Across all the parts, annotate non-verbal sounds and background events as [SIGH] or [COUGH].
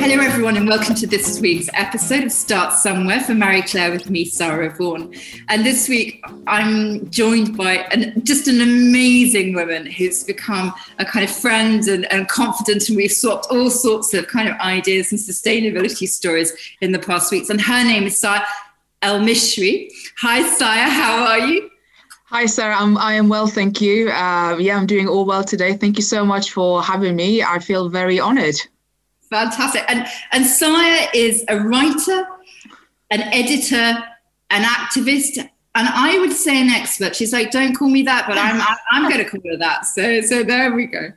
Hello, everyone, and welcome to this week's episode of Start Somewhere for Marie Claire with me, Sarah Vaughan. And this week, I'm joined by an, just an amazing woman who's become a kind of friend and, and confident, and we've swapped all sorts of kind of ideas and sustainability stories in the past weeks. And her name is Saya El Mishri. Hi, Saya, how are you? Hi, Sarah. I'm, I am well, thank you. Uh, yeah, I'm doing all well today. Thank you so much for having me. I feel very honored. Fantastic. And and Saya is a writer, an editor, an activist, and I would say an expert. She's like, don't call me that, but [LAUGHS] I'm I'm going to call her that. So so there we go.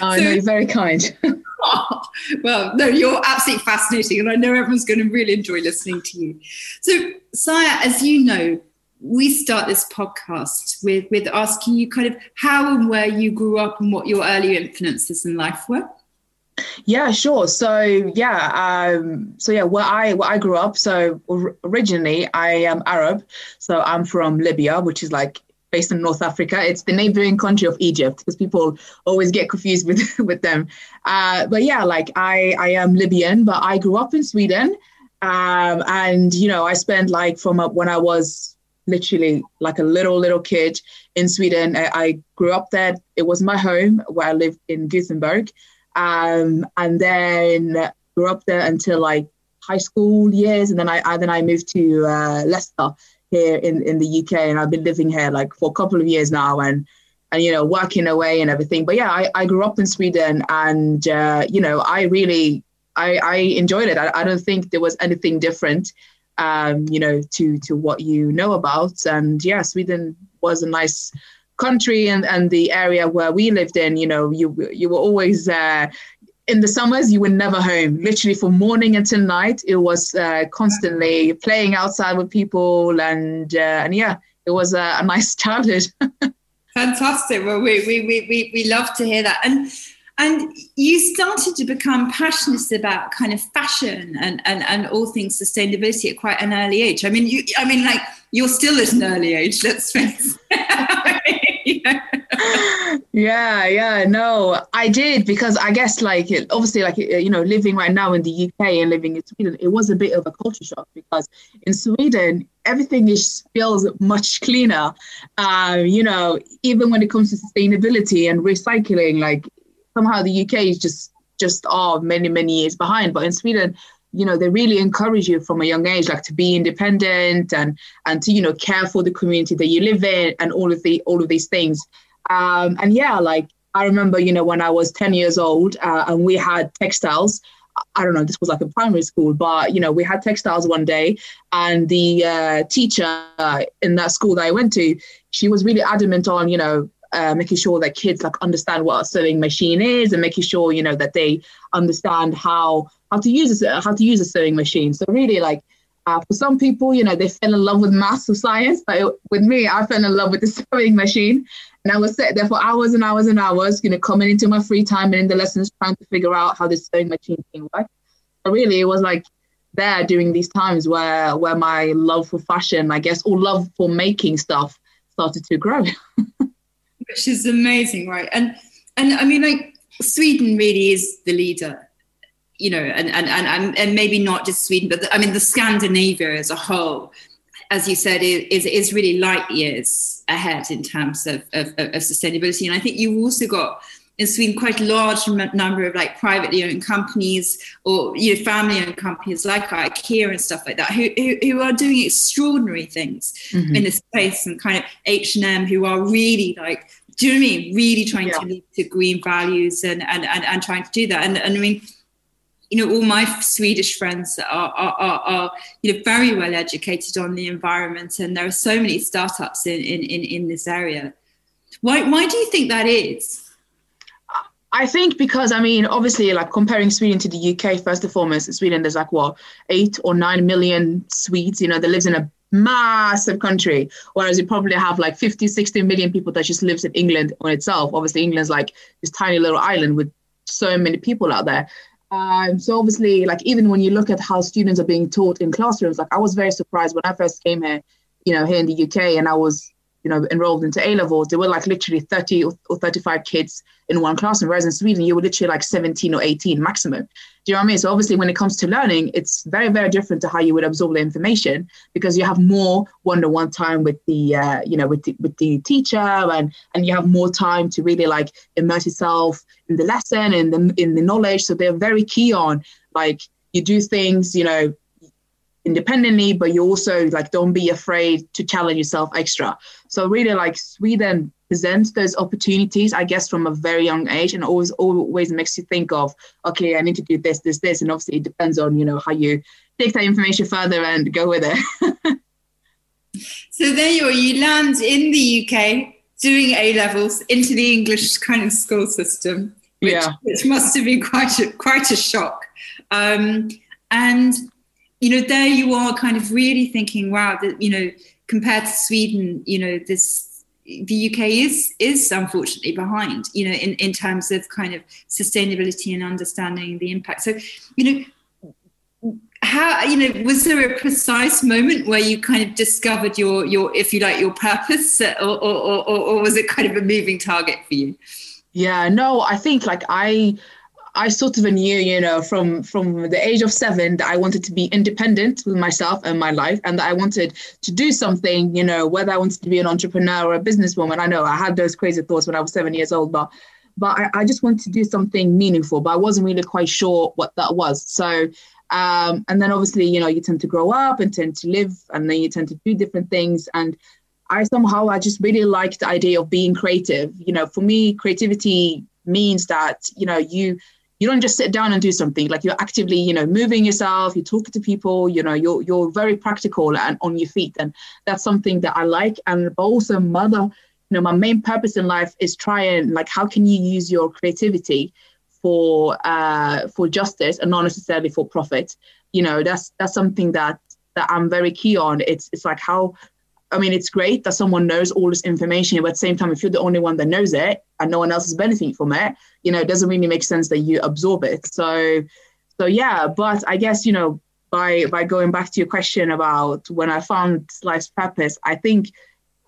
Oh, so, no, you're very kind. oh, [LAUGHS] well, no, you're absolutely fascinating, and I know everyone's going to really enjoy listening to you. So, Saya, as you know, we start this podcast with with asking you kind of how and where you grew up and what your early influences in life were. Yeah, sure. So yeah, um, so yeah, where I where I grew up. So originally, I am Arab. So I'm from Libya, which is like based in North Africa. It's the neighboring country of Egypt because people always get confused with [LAUGHS] with them. Uh, but yeah, like I I am Libyan, but I grew up in Sweden, um, and you know I spent like from when I was literally like a little little kid in Sweden. I, I grew up there. It was my home where I lived in Gothenburg. Um, and then grew up there until like high school years, and then I, I then I moved to uh, Leicester here in in the UK, and I've been living here like for a couple of years now, and and you know working away and everything. But yeah, I, I grew up in Sweden, and uh, you know I really I, I enjoyed it. I, I don't think there was anything different, um, you know, to to what you know about. And yeah, Sweden was a nice country and, and the area where we lived in, you know, you you were always uh, in the summers you were never home. Literally from morning until night, it was uh, constantly playing outside with people, and uh, and yeah, it was a, a nice [LAUGHS] childhood. Fantastic. Well, we, we we we we love to hear that and. And you started to become passionate about kind of fashion and, and, and all things sustainability at quite an early age. I mean, you, I mean, like you're still at an early age. Let's face. [LAUGHS] [LAUGHS] yeah, yeah, no, I did because I guess like obviously like you know living right now in the UK and living in Sweden, it was a bit of a culture shock because in Sweden everything is feels much cleaner. Um, you know, even when it comes to sustainability and recycling, like somehow the UK is just just are many many years behind. But in Sweden, you know, they really encourage you from a young age, like to be independent and and to you know care for the community that you live in and all of the all of these things. Um, and yeah, like I remember, you know, when I was ten years old uh, and we had textiles. I don't know, this was like a primary school, but you know, we had textiles one day, and the uh, teacher in that school that I went to, she was really adamant on, you know, uh, making sure that kids like understand what a sewing machine is and making sure you know that they understand how how to use a, how to use a sewing machine. So really like uh, for some people, you know, they fell in love with maths or science, but it, with me, I fell in love with the [LAUGHS] sewing machine. And I was sitting there for hours and hours and hours, you know, coming into my free time and in the lessons trying to figure out how this sewing machine thing works. So really, it was like there during these times where where my love for fashion, I guess, or love for making stuff started to grow. [LAUGHS] Which is amazing, right? And and I mean, like Sweden really is the leader you know, and, and, and, and maybe not just Sweden, but the, I mean, the Scandinavia as a whole, as you said, is, is really light years ahead in terms of, of, of sustainability. And I think you've also got in Sweden quite a large number of like privately owned companies or you know family owned companies like IKEA and stuff like that who who, who are doing extraordinary things mm-hmm. in this space and kind of H and M who are really like do you know what I mean really trying yeah. to lead to green values and, and and and trying to do that and and I mean you know, all my Swedish friends are, are, are, are, you know, very well educated on the environment, and there are so many startups in, in, in, in this area. Why, why do you think that is? I think because I mean, obviously, like comparing Sweden to the UK, first and foremost, Sweden there's like what eight or nine million Swedes, you know, that lives in a massive country, whereas you probably have like 50, 60 million people that just lives in England on itself. Obviously, England's like this tiny little island with so many people out there. Um, so obviously, like even when you look at how students are being taught in classrooms, like I was very surprised when I first came here, you know, here in the UK, and I was you know, enrolled into A levels, there were like literally 30 or, or 35 kids in one classroom. Whereas in Sweden, you were literally like 17 or 18 maximum. Do you know what I mean? So obviously, when it comes to learning, it's very, very different to how you would absorb the information because you have more one-to-one time with the, uh, you know, with the, with the teacher, and and you have more time to really like immerse yourself in the lesson and the in the knowledge. So they're very key on like you do things, you know, independently, but you also like don't be afraid to challenge yourself extra. So really like Sweden presents those opportunities, I guess, from a very young age and always always makes you think of, okay, I need to do this, this, this. And obviously it depends on, you know, how you take that information further and go with it. [LAUGHS] so there you are, you land in the UK doing A levels into the English kind of school system. Which, yeah. which must have been quite a quite a shock. Um, and you know, there you are kind of really thinking, wow, that, you know, compared to Sweden, you know, this, the UK is, is unfortunately behind, you know, in, in terms of kind of sustainability and understanding the impact. So, you know, how you know was there a precise moment where you kind of discovered your your if you like your purpose or or, or, or was it kind of a moving target for you yeah no i think like i I sort of knew, you know, from from the age of seven that I wanted to be independent with myself and my life, and that I wanted to do something, you know, whether I wanted to be an entrepreneur or a businesswoman. I know I had those crazy thoughts when I was seven years old, but but I, I just wanted to do something meaningful, but I wasn't really quite sure what that was. So um, and then obviously, you know, you tend to grow up and tend to live, and then you tend to do different things. And I somehow I just really like the idea of being creative. You know, for me, creativity means that you know you you don't just sit down and do something like you're actively you know moving yourself you're talking to people you know you're you're very practical and on your feet and that's something that i like. And but also mother you know my main purpose in life is trying like how can you use your creativity for uh for justice and not necessarily for profit? You know that's that's something that that i'm very key on. It's it's like how I mean, it's great that someone knows all this information, but at the same time, if you're the only one that knows it and no one else is benefiting from it, you know, it doesn't really make sense that you absorb it. So, so yeah. But I guess you know, by by going back to your question about when I found life's purpose, I think,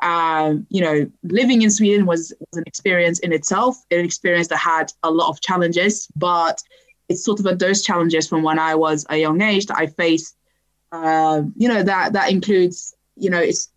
um, you know, living in Sweden was was an experience in itself, an experience that had a lot of challenges, but it's sort of those challenges from when I was a young age that I faced. Uh, you know, that that includes you know, it's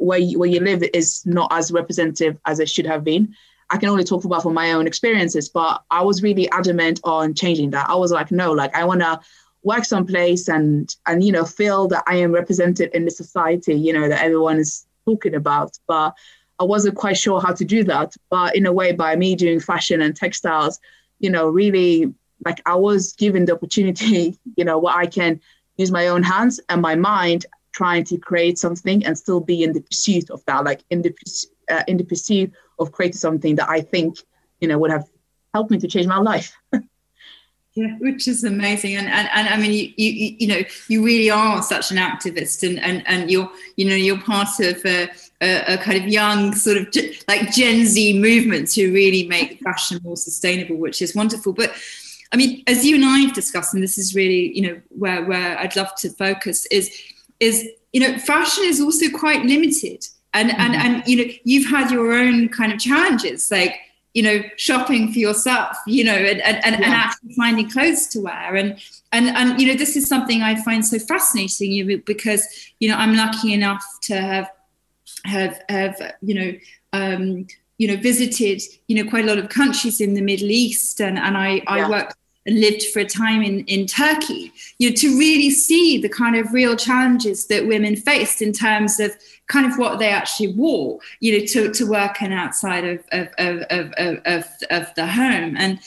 where you, where you live is not as representative as it should have been. I can only talk about from my own experiences, but I was really adamant on changing that. I was like, no, like I want to work someplace and and you know feel that I am represented in the society, you know, that everyone is talking about. But I wasn't quite sure how to do that. But in a way, by me doing fashion and textiles, you know, really like I was given the opportunity, [LAUGHS] you know, where I can use my own hands and my mind trying to create something and still be in the pursuit of that, like in the uh, in the pursuit of creating something that I think you know would have helped me to change my life. [LAUGHS] yeah, which is amazing, and and, and I mean, you, you you know, you really are such an activist, and and and you're you know you're part of a, a, a kind of young sort of like Gen Z movement to really make fashion more sustainable, which is wonderful, but. I mean, as you and I have discussed, and this is really, you know, where where I'd love to focus is is you know fashion is also quite limited and mm-hmm. and and you know you've had your own kind of challenges like you know shopping for yourself you know and and, and, yeah. and actually finding clothes to wear and and and you know this is something i find so fascinating you because you know i'm lucky enough to have have have you know um you know visited you know quite a lot of countries in the middle east and and i yeah. i worked lived for a time in, in Turkey, you know, to really see the kind of real challenges that women faced in terms of kind of what they actually wore, you know, to, to work and outside of, of, of, of, of, of the home. And,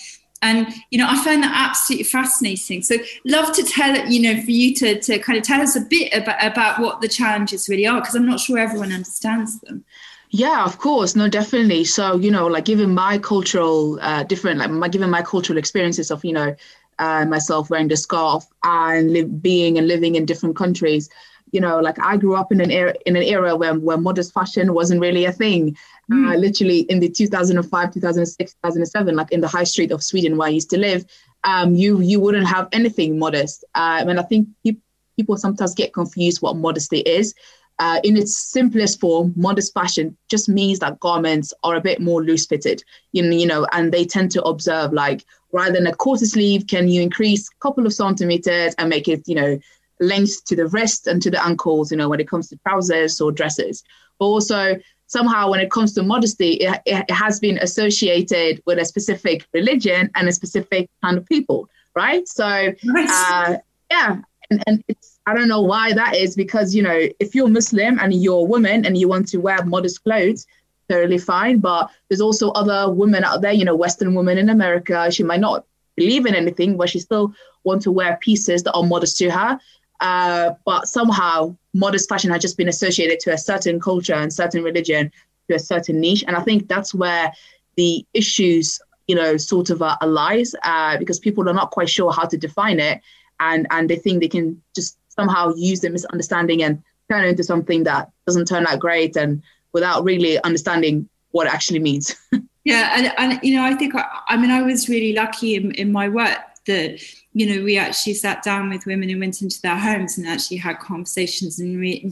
and you know, I find that absolutely fascinating. So, love to tell you know, for you to to kind of tell us a bit about about what the challenges really are, because I'm not sure everyone understands them. Yeah, of course. No, definitely. So, you know, like given my cultural, uh, different, like my, given my cultural experiences of, you know, uh, myself wearing the scarf and live, being and living in different countries, you know, like I grew up in an era, in an era where, where modest fashion wasn't really a thing. Mm. Uh, literally in the 2005, 2006, 2007, like in the high street of Sweden where I used to live, um, you you wouldn't have anything modest. Um, and I think pe- people sometimes get confused what modesty is uh, in its simplest form, modest fashion just means that garments are a bit more loose fitted, you know, you know, and they tend to observe like rather than a quarter sleeve, can you increase a couple of centimeters and make it, you know, length to the wrist and to the ankles, you know, when it comes to trousers or dresses. But also somehow when it comes to modesty, it, it has been associated with a specific religion and a specific kind of people, right? So uh, yeah, and, and it's I don't know why that is because you know if you're Muslim and you're a woman and you want to wear modest clothes, totally fine. But there's also other women out there, you know, Western women in America. She might not believe in anything, but she still want to wear pieces that are modest to her. Uh, but somehow modest fashion has just been associated to a certain culture and certain religion, to a certain niche, and I think that's where the issues, you know, sort of uh, lies uh, because people are not quite sure how to define it, and and they think they can just somehow use the misunderstanding and turn it into something that doesn't turn out great and without really understanding what it actually means. [LAUGHS] yeah, and, and you know, I think I, I mean I was really lucky in, in my work that you know we actually sat down with women and went into their homes and actually had conversations and re-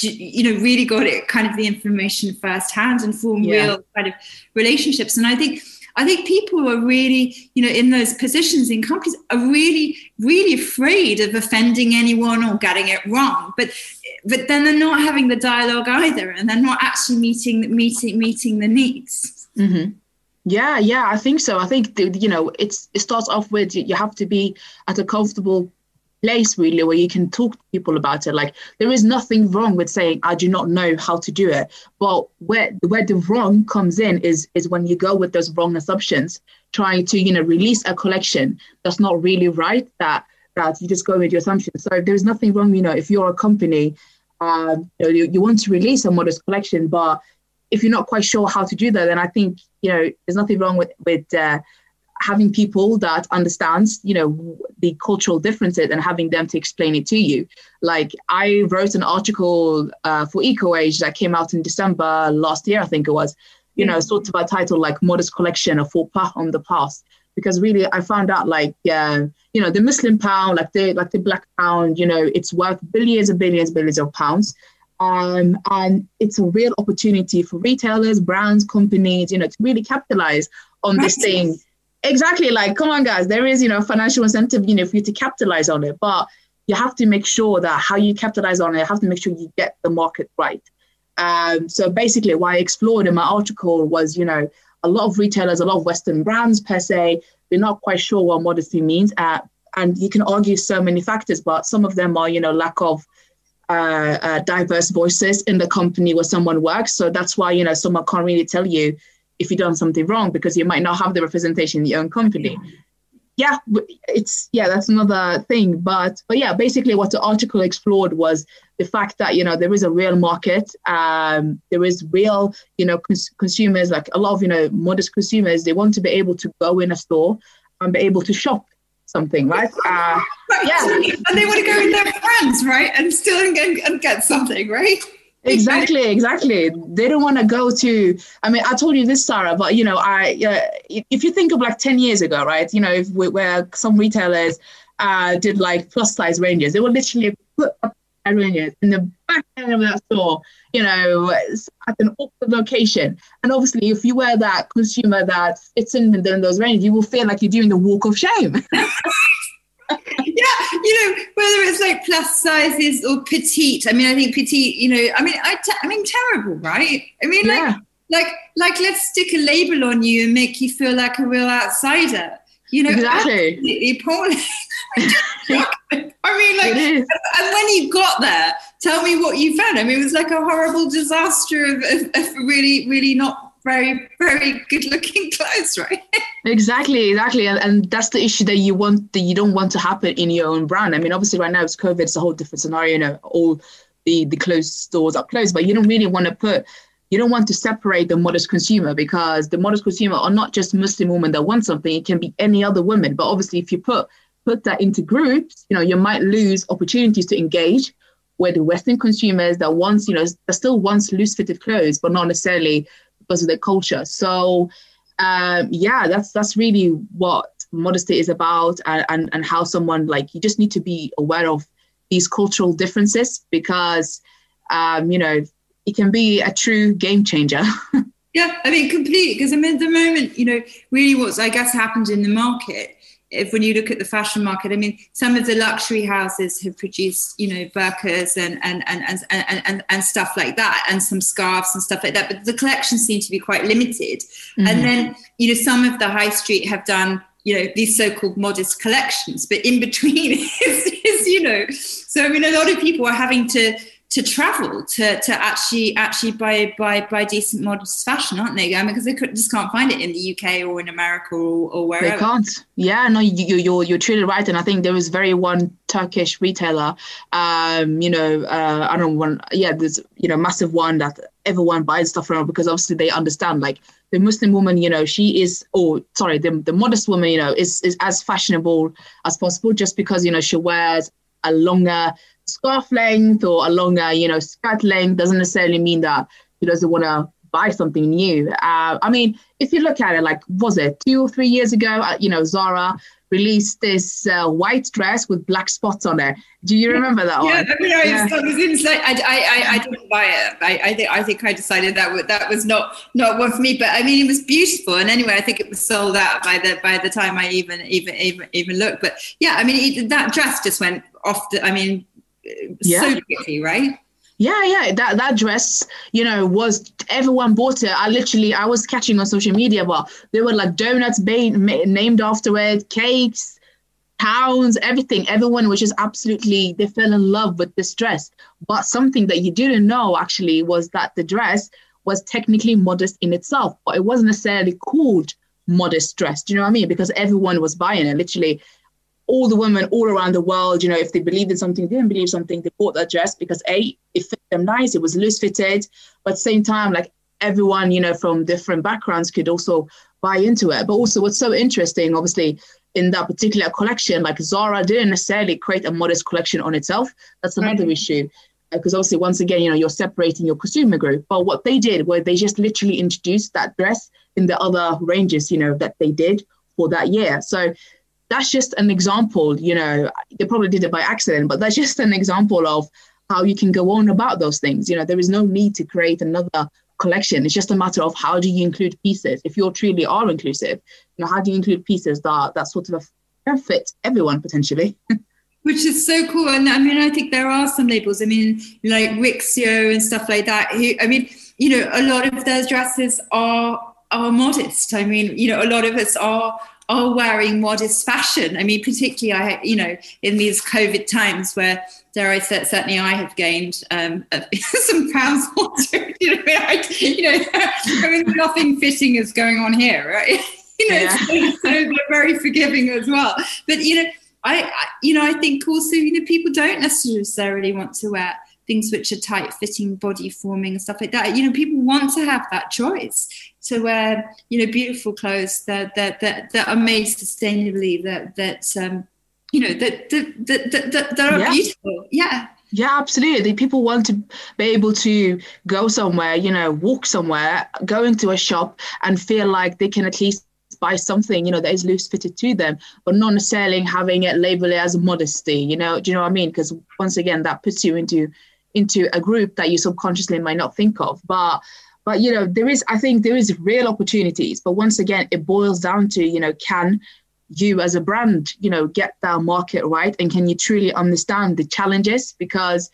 you know really got it kind of the information firsthand and formed yeah. real kind of relationships and i think I think people are really, you know, in those positions in companies are really, really afraid of offending anyone or getting it wrong. But but then they're not having the dialogue either, and they're not actually meeting meeting meeting the needs. Mm-hmm. Yeah, yeah, I think so. I think you know, it's it starts off with you have to be at a comfortable place really where you can talk to people about it. Like there is nothing wrong with saying i do not know how to do it. But where where the wrong comes in is is when you go with those wrong assumptions trying to you know release a collection that's not really right that that you just go with your assumptions. So there's nothing wrong you know if you're a company um, you, know, you, you want to release a modest collection but if you're not quite sure how to do that then i think you know there's nothing wrong with with uh, having people that understands you know the cultural differences and having them to explain it to you. Like i wrote an article uh, for Eco-Age that came out in december last year i think it was you know sort of a title like modest collection of faux pas on the past. Because really i found out like uh, you know the muslim pound like the like the black pound you know it's worth billions and billions and billions of pounds. Um, and it's a real opportunity for retailers brands companies you know to really capitalize on right. this thing exactly like come on guys there is you know financial incentive you know for you to capitalize on it but you have to make sure that how you capitalize on it you have to make sure you get the market right. Um, so basically what i explored in my article was you know a lot of retailers a lot of western brands per se they're not quite sure what modesty means uh, and you can argue so many factors but some of them are you know lack of uh, uh, diverse voices in the company where someone works. So that's why you know someone can't really tell you if you've done something wrong because you might not have the representation in your own company. Yeah. It's yeah that's another thing but but yeah basically what the article explored was the fact that you know there is a real market um there is real you know cons- consumers like a lot of you know modest consumers they want to be able to go in a store and be able to shop something right? Uh, yeah. And they want to go with their friends right? And still get, and get something right exactly exactly. they don't want to go to i mean i told you this sarah but you know i uh, if you think of like 10 years ago right you know if we, where some retailers uh, did like plus size ranges they were literally put up ranges in the back end of that store you know at an awkward location. And obviously if you were that consumer that fits in within those ranges you will feel like you're doing the walk of shame [LAUGHS] yeah, you know, whether it's like plus sizes or petite. I mean, I think petite, you know, I mean, I, te- I mean, terrible, right? I mean, yeah. like, like, like, let's stick a label on you and make you feel like a real outsider. You know, exactly. absolutely appalling. [LAUGHS] I mean, like, and when you got there, tell me what you found. I mean, it was like a horrible disaster of, of, of really, really not very, very good looking [LAUGHS] clothes, right? exactly, exactly. And, and that's the issue that you want that you don't want to happen in your own brand. I mean, obviously right now it's COVID, it's a whole different scenario, you know, all the the closed stores are closed, but you don't really want to put you don't want to separate the modest consumer because the modest consumer are not just Muslim women that want something, it can be any other woman. But obviously if you put put that into groups, you know, you might lose opportunities to engage with the Western consumers that wants, you know, that still wants loose fitted clothes, but not necessarily because of their culture. So um, yeah, that's that's really what modesty is about, and, and and how someone like you just need to be aware of these cultural differences because um, you know, it can be a true game changer. [LAUGHS] yeah, I mean, completely. Because I mean, at the moment, you know, really what's I guess happened in the market if when you look at the fashion market, I mean, some of the luxury houses have produced, you know, burqas and and and and and, and, and stuff like that, and some scarves and stuff like that. But the collections seem to be quite limited. Mm-hmm. And then, you know, some of the high street have done, you know, these so-called modest collections, but in between [LAUGHS] is, is you know, so I mean, a lot of people are having to to travel to to actually actually buy buy buy decent modest fashion, aren't they? I mean, because they could, just can't find it in the UK or in America or, or wherever. They can't. Yeah, no, you, you you're you're truly right, and I think there was very one Turkish retailer, um, you know, uh, I don't want, yeah, there's you know massive one that everyone buys stuff from because obviously they understand like the Muslim woman, you know, she is, or sorry, the, the modest woman, you know, is, is as fashionable as possible just because, you know, she wears a longer scarf length or a longer, you know, skirt length doesn't necessarily mean that he doesn't want to buy something new. Uh, I mean, if you look at it, like, was it two or three years ago, uh, you know, Zara released this uh, white dress with black spots on it. Do you remember that yeah, one? I mean, I, yeah, was, was insane. I, I, I, didn't buy it. I, I think I think I decided that was, that was not not one for me. But I mean, it was beautiful. And anyway, I think it was sold out by the by the time I even even even even looked. But yeah, I mean, it, that dress just went off. The, I mean, yeah. so pretty, right? Yeah, yeah, that that dress, you know, was everyone bought it. I literally, I was catching on social media, but there were like donuts being named after it, cakes, pounds, everything. Everyone was just absolutely, they fell in love with this dress. But something that you didn't know actually was that the dress was technically modest in itself, but it wasn't necessarily called modest dress. Do you know what I mean? Because everyone was buying it. Literally, all the women all around the world, you know, if they believed in something, didn't believe something, they bought that dress because A, it fit them nice, it was loose fitted, but at the same time, like everyone, you know, from different backgrounds could also buy into it. But also what's so interesting, obviously, in that particular collection, like Zara didn't necessarily create a modest collection on itself. That's another right. issue. Because uh, obviously, once again, you know, you're separating your consumer group. But what they did was they just literally introduced that dress in the other ranges, you know, that they did for that year. So that's just an example, you know, they probably did it by accident, but that's just an example of how you can go on about those things. You know, there is no need to create another collection. It's just a matter of how do you include pieces. If you truly are inclusive, you know, how do you include pieces that that sort of fit everyone potentially? [LAUGHS] Which is so cool. And I mean, I think there are some labels. I mean, like Rixo and stuff like that. Who, I mean, you know, a lot of those dresses are are modest. I mean, you know, a lot of us are are wearing modest fashion. I mean, particularly, I you know, in these COVID times where dare I say, certainly I have gained um, [LAUGHS] some pounds. you know, I, you know, [LAUGHS] I mean, nothing fitting is going on here, right? [LAUGHS] you know, yeah. so, so they're very forgiving as well. But you know, I, I, you know, I think also, you know, people don't necessarily want to wear things which are tight fitting, body forming, and stuff like that. You know, people want to have that choice to wear, you know, beautiful clothes that that that, that are made sustainably, that that um, you know, that that that that, that are yeah. beautiful. Yeah. Yeah, absolutely. People want to be able to go somewhere, you know, walk somewhere, go into a shop and feel like they can at least buy something, you know, that is loose fitted to them, but not necessarily having it labeled as modesty, you know, do you know what I mean? Because once again, that puts you into into a group that you subconsciously might not think of. But but you know, there is I think there is real opportunities. But once again, it boils down to, you know, can you as a brand, you know, get that market right? And can you truly understand the challenges? Because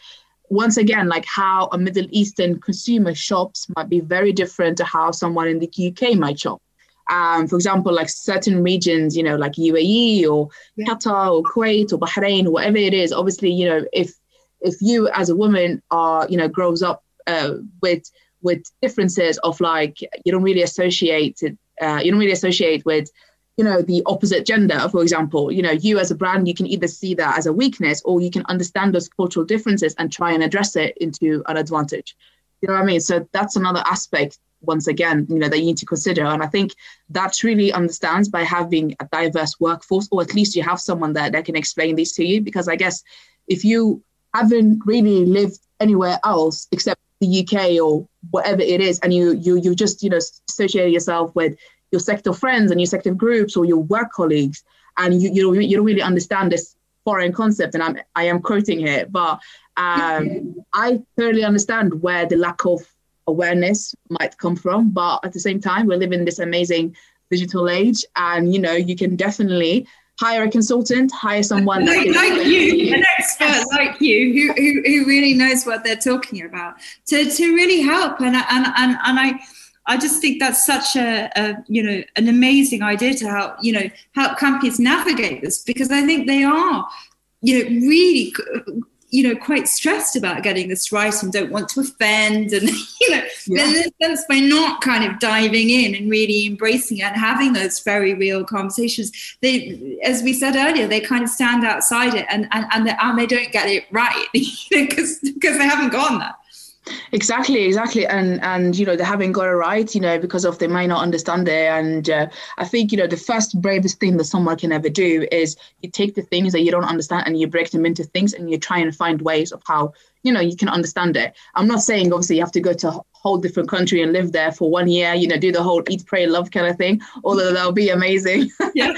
once again, like how a Middle Eastern consumer shops might be very different to how someone in the UK might shop. Um, for example, like certain regions, you know, like UAE or yeah. Qatar or Kuwait or Bahrain, or whatever it is, obviously, you know, if if you as a woman are you know grows up uh, with with differences of like you don't really associate it, uh, you don't really associate with you know the opposite gender. For example you know you as a brand you can either see that as a weakness or you can understand those cultural differences and try and address it into an advantage. You know what i mean? So that's another aspect once again you know that you need to consider. And i think that really understands by having a diverse workforce or at least you have someone there that can explain these to you. Because i guess if you haven't really lived anywhere else except the UK or whatever it is, and you you you just you know associate yourself with your sector friends and your sector groups or your work colleagues, and you you don't, you don't really understand this foreign concept, and I'm I am quoting here, but um, [LAUGHS] I totally understand where the lack of awareness might come from. But at the same time, we live in this amazing digital age, and you know, you can definitely hire a consultant, hire someone like, like you, an expert like you, who, who who really knows what they're talking about, to to really help. And and and and I. I just think that's such a, a, you know an amazing idea to help you know help companies navigate this because I think they are you know really you know quite stressed about getting this right and don't want to offend and [LAUGHS] you know yeah. in a sense by not kind of diving in and really embracing it and having those very real conversations they as we said earlier they kind of stand outside it and and and they, and they don't get it right [LAUGHS] because because they haven't gone there Exactly, exactly, and and you know they haven't got it right, you know, because of they might not understand it. And uh, I think you know the first bravest thing that someone can ever do is you take the things that you don't understand and you break them into things, and you try and find ways of how you know you can understand it. I'm not saying obviously you have to go to a whole different country and live there for one year, you know, do the whole eat, pray, love kind of thing. Although that would be amazing. Yeah.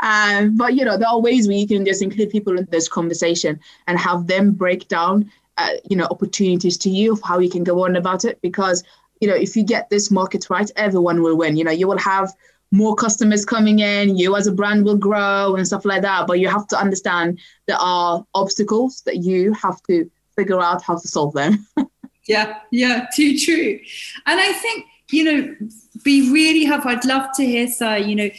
um, [LAUGHS] but you know there are ways where you can just include people in this conversation and have them break down uh, you know opportunities to you of how you can go on about it because you know if you get this market right everyone will win. You know you will have more customers coming in you as a brand will grow and stuff like that but you have to understand there are obstacles that you have to figure out how to solve them. [LAUGHS] Yeah yeah too true. And i think you know be really helpful i'd love to hear sir you know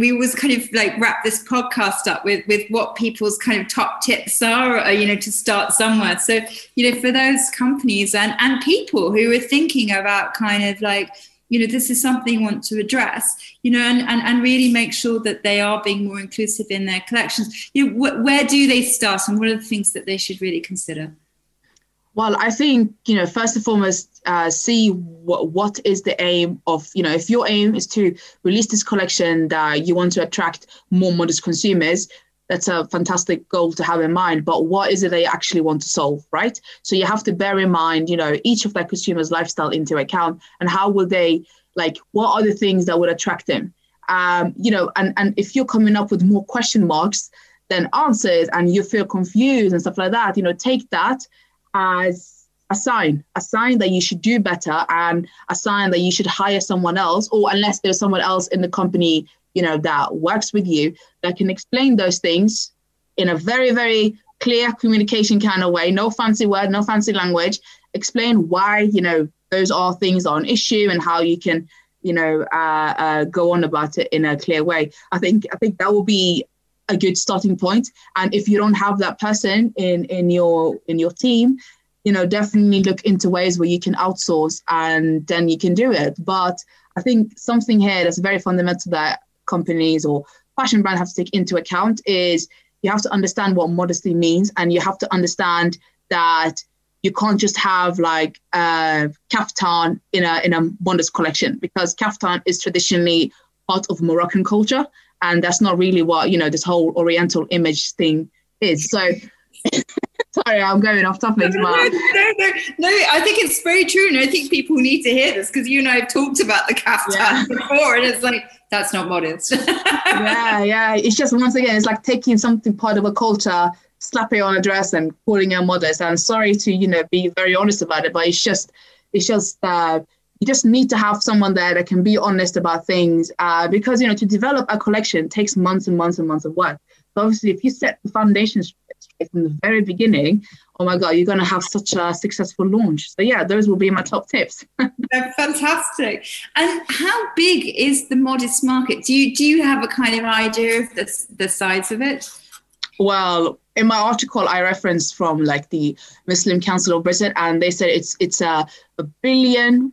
we always kind of like wrap this podcast up with with what people's kind of top tips are, uh, you know, to start somewhere. So, you know, for those companies and and people who are thinking about kind of like, you know, this is something you want to address, you know, and and, and really make sure that they are being more inclusive in their collections. You know, wh- where do they start, and what are the things that they should really consider? Well, I think you know first and foremost, uh, see what what is the aim of you know if your aim is to release this collection that you want to attract more modest consumers, that's a fantastic goal to have in mind. But what is it they actually want to solve, right? So you have to bear in mind, you know, each of their consumers' lifestyle into account and how will they like what are the things that would attract them, um, you know, and and if you're coming up with more question marks than answers and you feel confused and stuff like that, you know, take that as a sign, a sign that you should do better and a sign that you should hire someone else, or unless there's someone else in the company, you know, that works with you that can explain those things in a very, very clear communication kind of way, no fancy word, no fancy language, explain why, you know, those are things on issue and how you can, you know, uh, uh, go on about it in a clear way. I think I think that will be a good starting point. And if you don't have that person in in your in your team, you know, definitely look into ways where you can outsource and then you can do it. But I think something here that's very fundamental that companies or fashion brands have to take into account is you have to understand what modesty means and you have to understand that you can't just have like a kaftan in a in a modest collection because kaftan is traditionally part of Moroccan culture and that's not really what you know this whole oriental image thing is so [COUGHS] sorry i'm going off topic no, no, no, no, i think it's very true and i think people need to hear this because you and i have talked about the kaftan yeah. [LAUGHS] before and it's like that's not modest [LAUGHS] yeah yeah it's just once again it's like taking something part of a culture slapping on a dress and calling it modest and sorry to you know be very honest about it but it's just it's just uh you just need to have someone there that can be honest about things uh, because you know to develop a collection takes months and months and months of work. So obviously if you set the foundations straight from the very beginning oh my god you're going to have such a successful launch. So yeah those will be my top tips. [LAUGHS] They're fantastic. And how big is the modest market? Do you do you have a kind of idea of the, the size of it? Well in my article i referenced from like the muslim council of britain and they said it's it's a, a billion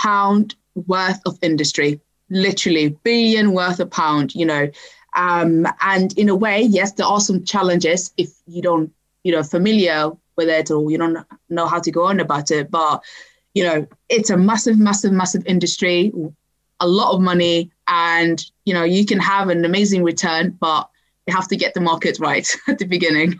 pound worth of industry, literally billion worth of pound, you know. Um, and in a way, yes, there are some challenges if you don't, you know, familiar with it or you don't know how to go on about it. But you know, it's a massive, massive, massive industry, a lot of money, and you know, you can have an amazing return, but you have to get the market right [LAUGHS] at the beginning.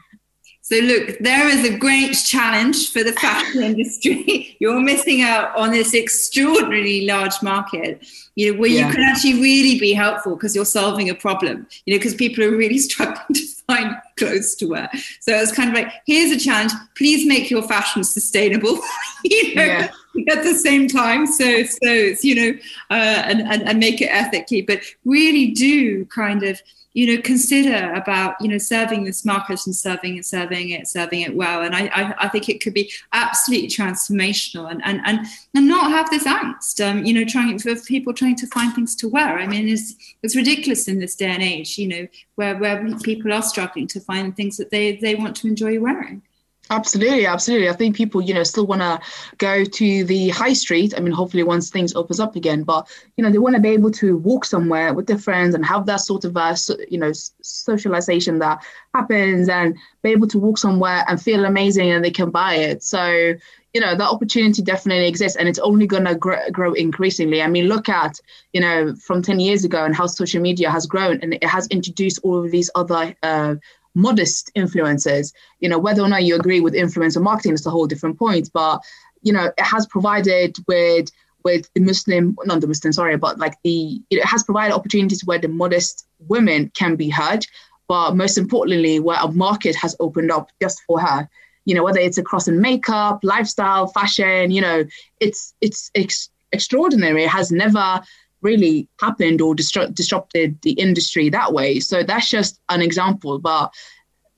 So look, there is a great challenge for the fashion [LAUGHS] industry. You're missing out on this extraordinarily large market, you know, where yeah. you can actually really be helpful because you're solving a problem, you know, because people are really [LAUGHS] struggling to find clothes to wear. So it's kind of like, here's a challenge. Please make your fashion sustainable. [LAUGHS] you know, yeah. at the same time. So so it's you know, uh, and, and and make it ethically, but really do kind of you know consider about you know serving this market and serving and serving it serving it well. And I, I, I think it could be absolutely transformational and and and, and not have this angst um, you know trying for people trying to find things to wear. I mean it's it's ridiculous in this day and age you know where where people are struggling to find things that they they want to enjoy wearing Absolutely, absolutely. I think people, you know, still want to go to the high street. I mean, hopefully once things opens up again, but you know, they want to be able to walk somewhere with their friends and have that sort of, uh, you know, socialization that happens, and be able to walk somewhere and feel amazing, and they can buy it. So, you know, that opportunity definitely exists, and it's only going to grow, grow increasingly. I mean, look at, you know, from ten years ago and how social media has grown, and it has introduced all of these other. Uh, modest influencers. You know, whether or not you agree with influencer marketing is a whole different point. But you know, it has provided with with the Muslim, not the Muslim, sorry, but like the it has provided opportunities where the modest women can be heard. But most importantly, where a market has opened up just for her. You know, whether it's across in makeup, lifestyle, fashion, you know, it's it's ex- extraordinary. It has never really happened or disrupt, disrupted the industry that way. So that's just an example. But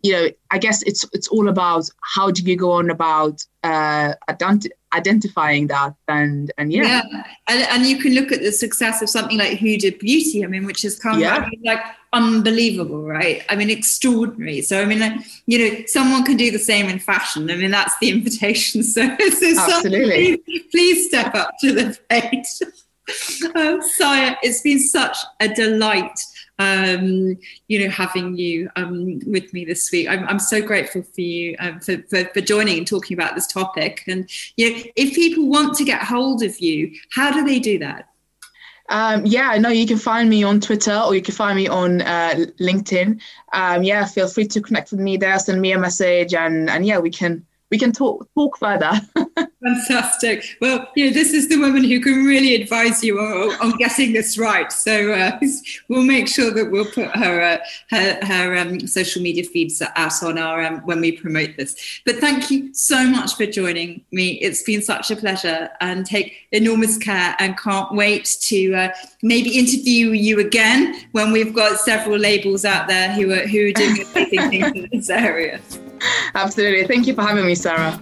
you know, I guess it's it's all about how do you go on about uh, ident- identifying that and and yeah, yeah. And, and you can look at the success of something like Huda Beauty. I mean, which has come yeah. I mean, like unbelievable, right? I mean, extraordinary. So I mean, like, you know, someone can do the same in fashion. I mean, that's the invitation. [LAUGHS] So, so absolutely, please, please step up to the plate. [LAUGHS] [LAUGHS] um, Saya, it's been such a delight, um, you know, having you um, with me this week. I'm, I'm so grateful for you um, for, for, for, joining and talking about this topic. And you know, if people want to get hold of you, how do they do that? Um, yeah, no, you can find me on Twitter or you can find me on uh, LinkedIn. Um, yeah, feel free to connect with me there, send me a message, and and yeah, we can we can talk talk further. [LAUGHS] Fantastic. Well, you know, this is the woman who can really advise you on, on getting this right. So uh, [LAUGHS] we'll make sure that we'll put her uh, her, her um, social media feeds out on our um, when we promote this. But thank you so much for joining me. It's been such a pleasure, and take enormous care. And can't wait to uh, maybe interview you again when we've got several labels out there who are who are doing amazing things in this area. [LAUGHS] Absolutely. Thank you for having me, Sarah.